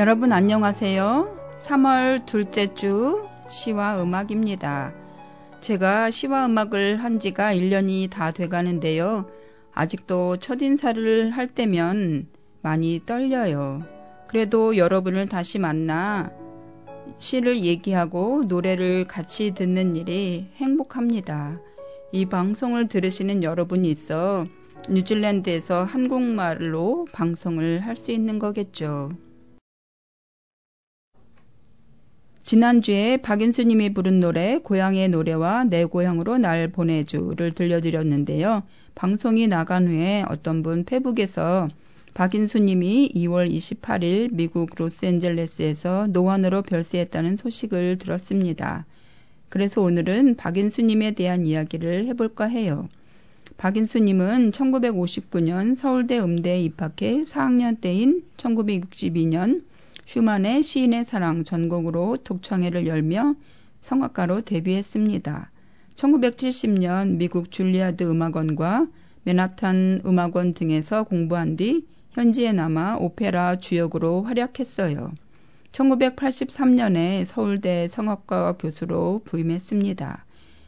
여러분 안녕하세요. 3월 둘째 주 시와 음악입니다. 제가 시와 음악을 한 지가 1년이 다 돼가는데요. 아직도 첫 인사를 할 때면 많이 떨려요. 그래도 여러분을 다시 만나 시를 얘기하고 노래를 같이 듣는 일이 행복합니다. 이 방송을 들으시는 여러분이 있어 뉴질랜드에서 한국말로 방송을 할 수 있는 거겠죠. 지난주에 박인수님이 부른 노래 고향의 노래와 내 고향으로 날 보내주를 들려드렸는데요. 방송이 나간 후에 어떤 분 페북에서 박인수님이 2월 28일 미국 로스앤젤레스에서 노환으로 별세했다는 소식을 들었습니다. 그래서 오늘은 박인수님에 대한 이야기를 해볼까 해요. 박인수님은 1959년 서울대 음대에 입학해 4학년 때인 1962년 슈만의 시인의 사랑 전곡으로 독창회를 열며 성악가로 데뷔했습니다. 1970년 미국 줄리아드 음악원과 맨하탄 음악원 등에서 공부한 뒤 현지에 남아 오페라 주역으로 활약했어요. 1983년에 서울대 성악과 교수로 부임했습니다.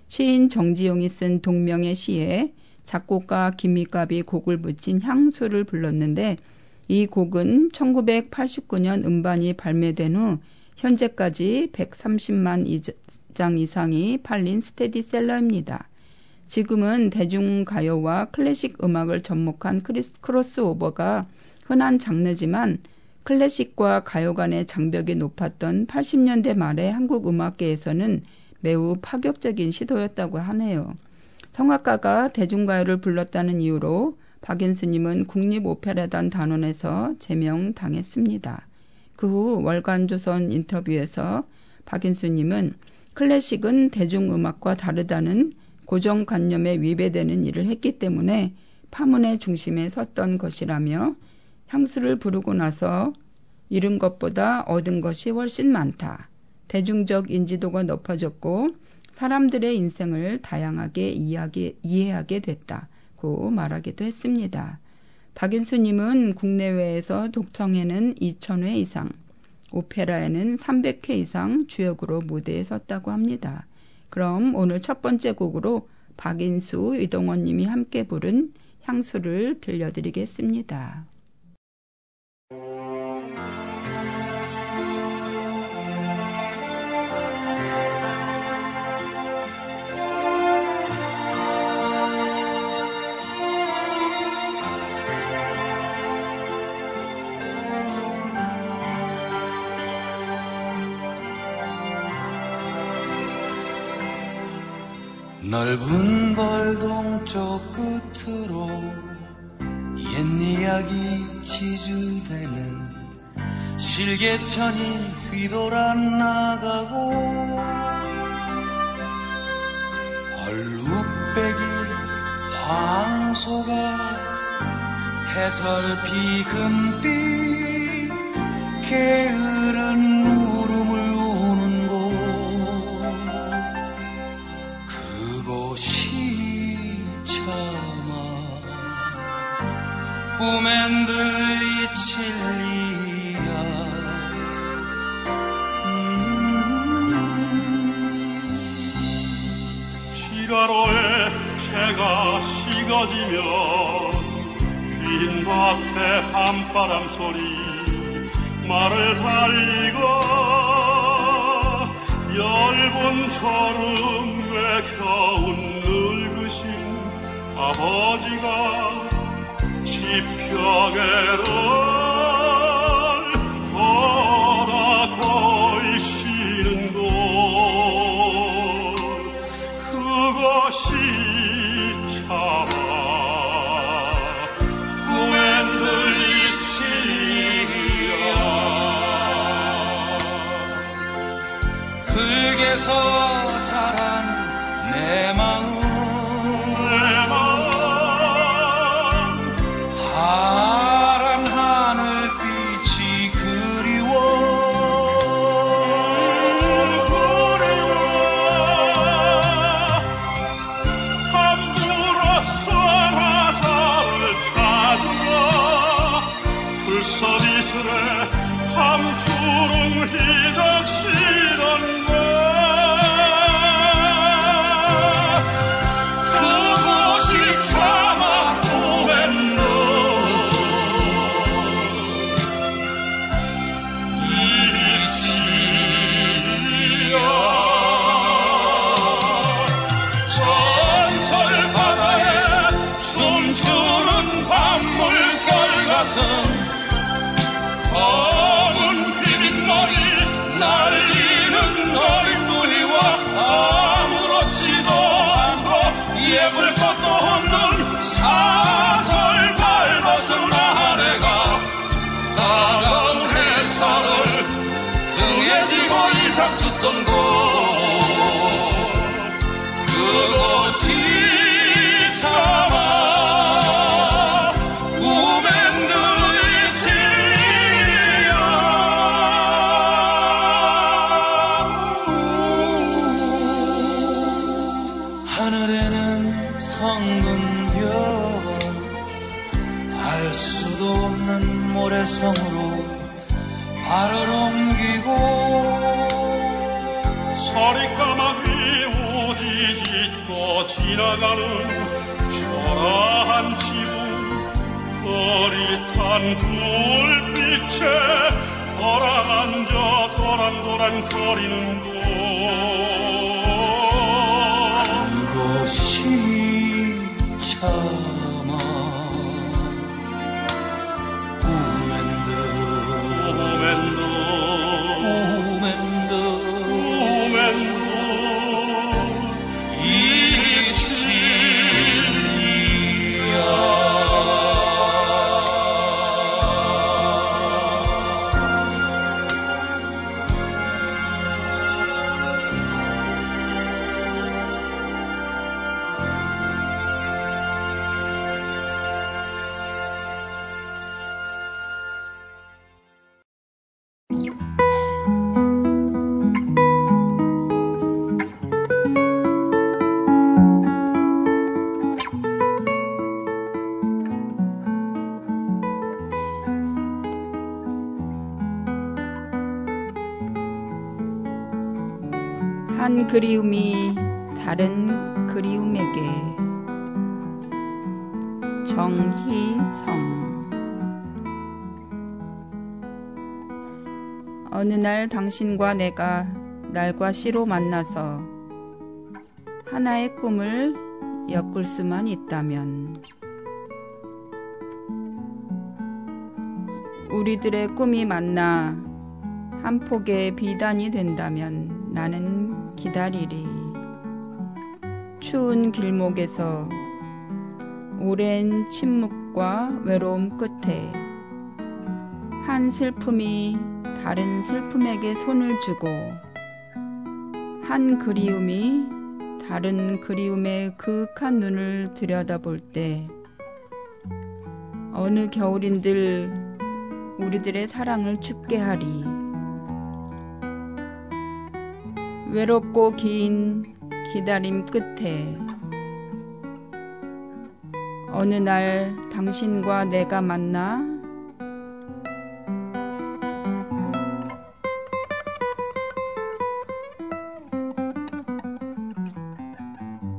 시인 정지용이 쓴 동명의 시에 작곡가 김미갑이 곡을 붙인 향수를 불렀는데 이 곡은 1989년 음반이 발매된 후 현재까지 130만 장 이상이 팔린 스테디셀러입니다. 지금은 대중가요와 클래식 음악을 접목한 크로스오버가 흔한 장르지만 클래식과 가요 간의 장벽이 높았던 80년대 말의 한국 음악계에서는 매우 파격적인 시도였다고 하네요. 성악가가 대중가요를 불렀다는 이유로 박인수님은 국립오페라단 단원에서 제명당했습니다. 그 후 월간조선 인터뷰에서 박인수님은 클래식은 대중음악과 다르다는 고정관념에 위배되는 일을 했기 때문에 파문의 중심에 섰던 것이라며 향수를 부르고 나서 잃은 것보다 얻은 것이 훨씬 많다. 대중적 인지도가 높아졌고 사람들의 인생을 다양하게 이해하게, 이해하게 됐다. 고 말하기도 했습니다. 박인수님은 국내외에서 독청에는 2,000회 이상, 오페라에는 300회 이상 주역으로 무대에 섰다고 합니다. 그럼 오늘 첫 번째 곡으로 박인수, 이동원님이 함께 부른 향수를 들려드리겠습니다. 넓은 벌동 쪽 끝으로 옛 이야기 지주되는 실개천이 휘돌아 나가고 얼룩배기 황소가 해설피 금빛 게으 꿈엔 들리 진리야 지가로에 채가 식어지면 빈 밭에 한바람 소리 말을 달리가 얇은 저름에 겨운 늙으신 아버지가 지평에를 서비스레 함주름 휘적시 등에 지고 이삭 죽던 곳 그것이 나가는 초라한 지붕 거릿한 불빛에 돌아앉아 도란도란 거리는 곳. 그것이 참아 한 그리움이 다른 그리움에게. 정희성. 어느 날 당신과 내가 날과 시로 만나서 하나의 꿈을 엮을 수만 있다면 우리들의 꿈이 만나 한 폭의 비단이 된다면 나는 기다리리. 추운 길목에서 오랜 침묵과 외로움 끝에 한 슬픔이 다른 슬픔에게 손을 주고 한 그리움이 다른 그리움의 그윽한 눈을 들여다볼 때 어느 겨울인들 우리들의 사랑을 춥게 하리. 외롭고 긴 기다림 끝에 어느 날 당신과 내가 만나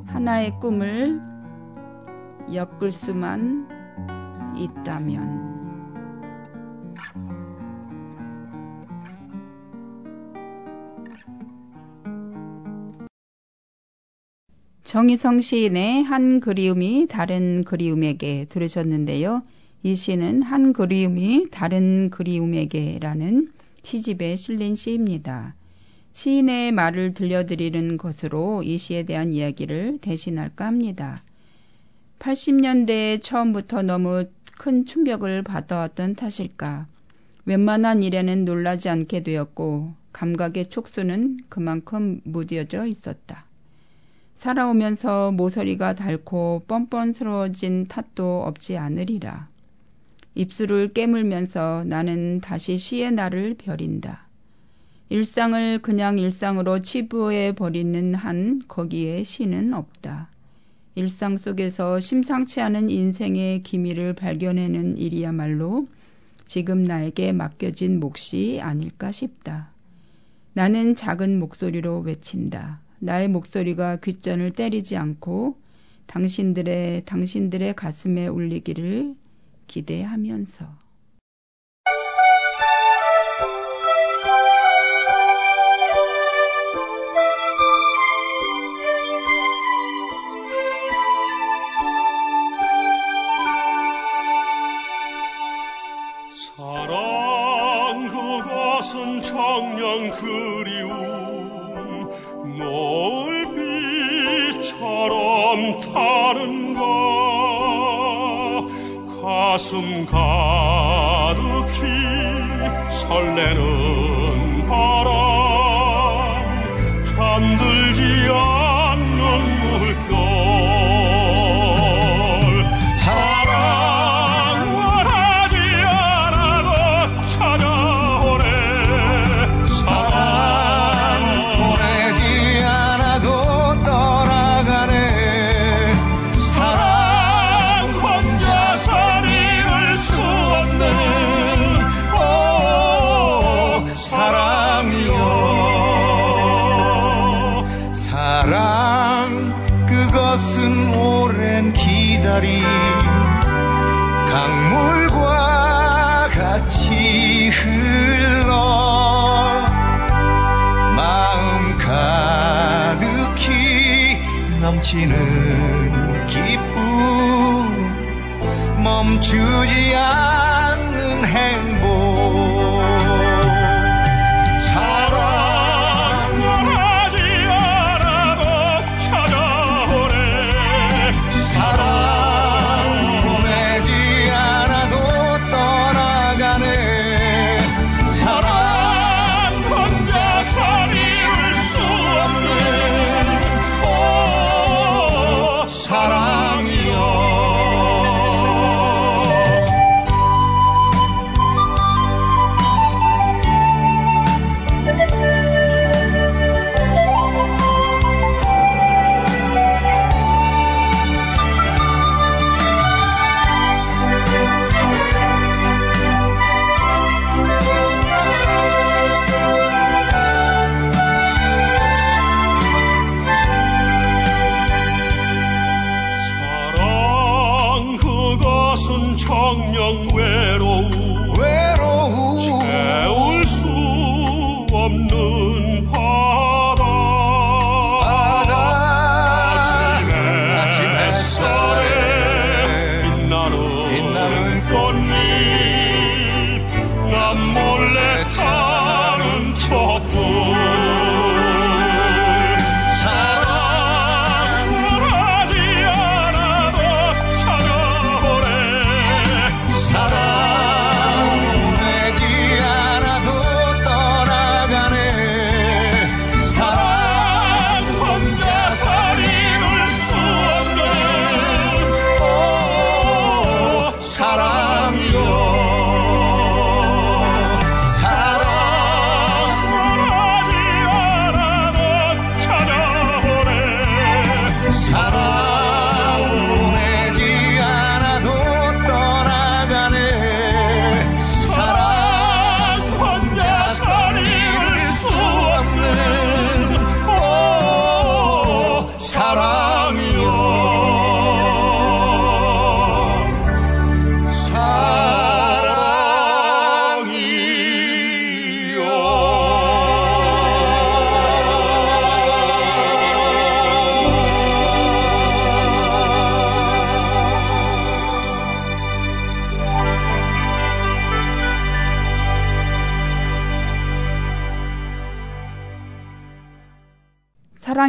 하나의 꿈을 엮을 수만 있다면 정희성 시인의 한 그리움이 다른 그리움에게 들으셨는데요. 이 시는 한 그리움이 다른 그리움에게라는 시집에 실린 시입니다. 시인의 말을 들려드리는 것으로 이 시에 대한 이야기를 대신할까 합니다. 80년대에 처음부터 너무 큰 충격을 받아왔던 탓일까. 웬만한 일에는 놀라지 않게 되었고 감각의 촉수는 그만큼 무뎌져 있었다. 살아오면서 모서리가 닳고 뻔뻔스러워진 탓도 없지 않으리라. 입술을 깨물면서 나는 다시 시의 날을 벼린다. 일상을 그냥 일상으로 치부해 버리는 한 거기에 시는 없다. 일상 속에서 심상치 않은 인생의 기미를 발견해낸 일이야말로 지금 나에게 맡겨진 몫이 아닐까 싶다. 나는 작은 목소리로 외친다. 나의 목소리가 귓전을 때리지 않고 당신들의 당신들의 가슴에 울리기를 기대하면서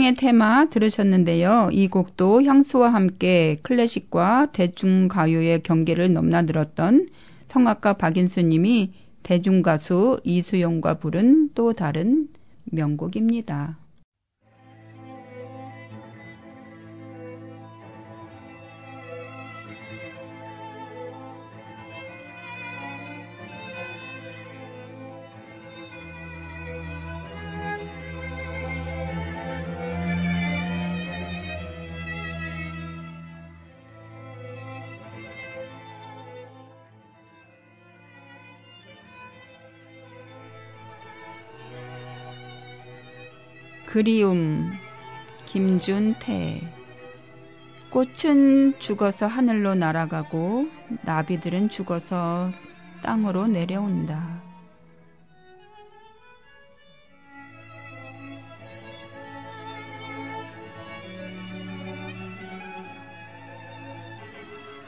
사랑의 테마 들으셨는데요. 이 곡도 향수와 함께 클래식과 대중가요의 경계를 넘나들었던 성악가 박인수 님이 대중가수 이수용과 부른 또 다른 명곡입니다. 그리움 김준태 꽃은 죽어서 하늘로 날아가고 나비들은 죽어서 땅으로 내려온다.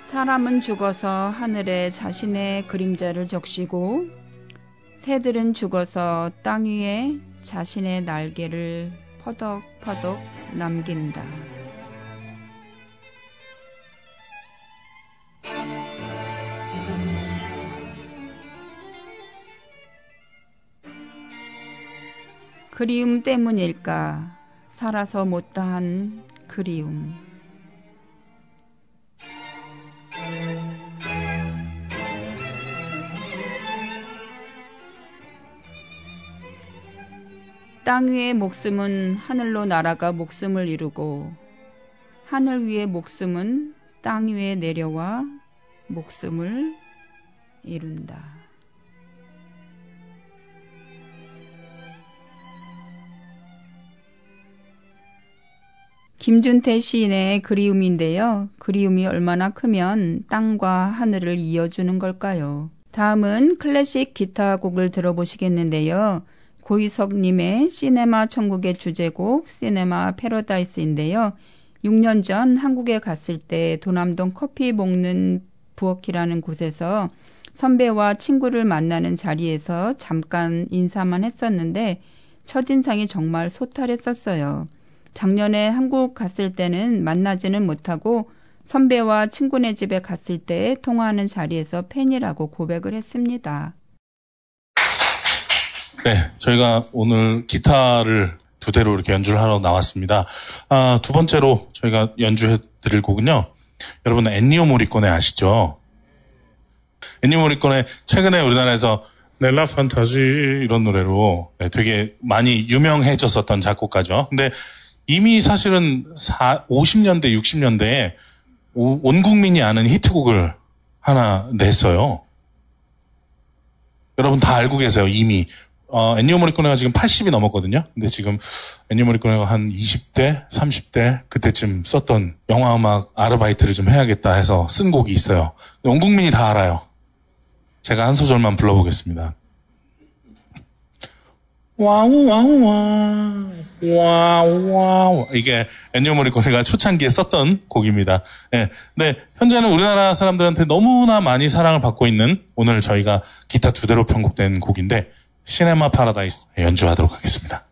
사람은 죽어서 하늘에 자신의 그림자를 적시고 새들은 죽어서 땅 위에 자신의 날개를 퍼덕퍼덕 남긴다. 그리움 때문일까? 살아서 못다한 그리움. 땅 위의 목숨은 하늘로 날아가 목숨을 이루고 하늘 위의 목숨은 땅 위에 내려와 목숨을 이룬다. 김준태 시인의 그리움인데요. 그리움이 얼마나 크면 땅과 하늘을 이어주는 걸까요? 다음은 클래식 기타 곡을 들어보시겠는데요. 고희석님의 시네마 천국의 주제곡 시네마 패러다이스인데요. 6년 전 한국에 갔을 때 도남동 커피 먹는 부엌이라는 곳에서 선배와 친구를 만나는 자리에서 잠깐 인사만 했었는데 첫인상이 정말 소탈했었어요. 작년에 한국 갔을 때는 만나지는 못하고 선배와 친구네 집에 갔을 때 통화하는 자리에서 팬이라고 고백을 했습니다. 네, 저희가 오늘 기타를 두 대로 이렇게 연주를 하러 나왔습니다. 아, 두 번째로 저희가 연주해 드릴 곡은요. 여러분 엔니오 모리코네 아시죠? 엔니오 모리코네 최근에 우리나라에서 넬라 판타지 이런 노래로 네, 되게 많이 유명해졌었던 작곡가죠. 근데 이미 사실은 4, 50년대, 60년대에 온 국민이 아는 히트곡을 하나 냈어요. 여러분 다 알고 계세요, 이미. 어, 엔니오 모리코네가 지금 80이 넘었거든요. 근데 지금 엔니오 모리코네가 한 20대, 30대 그때쯤 썼던 영화 음악 아르바이트를 좀 해야겠다 해서 쓴 곡이 있어요. 온 국민이 다 알아요. 제가 한 소절만 불러보겠습니다. 와우 와우 와 와우 와우 이게 엔니오 모리코네가 초창기에 썼던 곡입니다. 네, 네 현재는 우리나라 사람들한테 너무나 많이 사랑을 받고 있는 오늘 저희가 기타 두 대로 편곡된 곡인데 시네마 파라다이스 연주하도록 하겠습니다.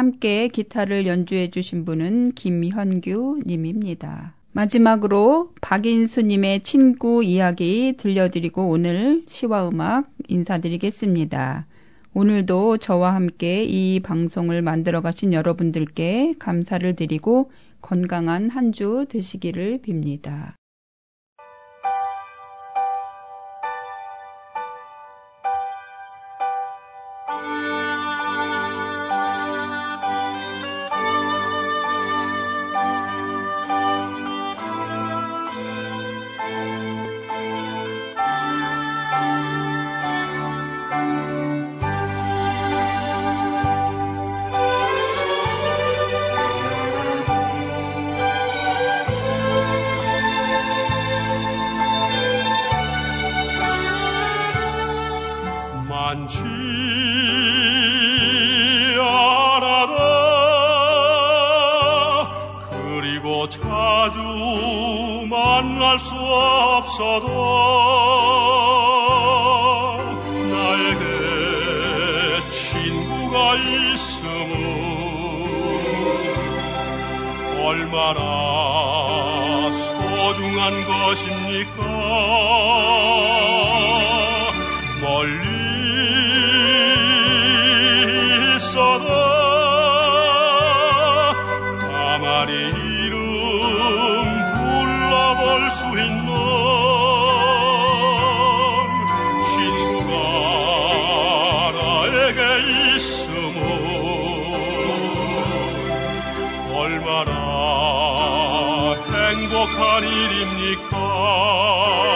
함께 기타를 연주해 주신 분은 김현규 님입니다. 마지막으로 박인수님의 친구 이야기 들려드리고 오늘 시와 음악 인사드리겠습니다. 오늘도 저와 함께 이 방송을 만들어 가신 여러분들께 감사를 드리고 건강한 한 주 되시기를 빕니다. 얼마나 일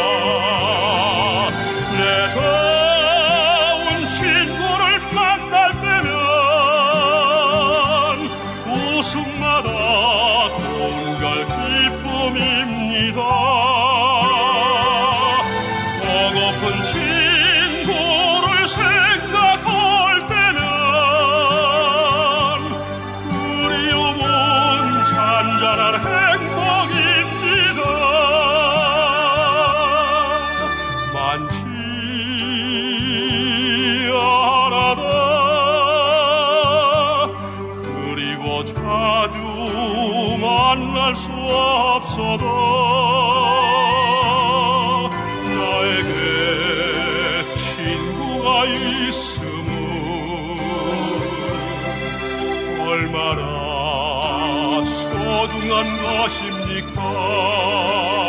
얼마나 소중한 것입니까?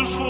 만날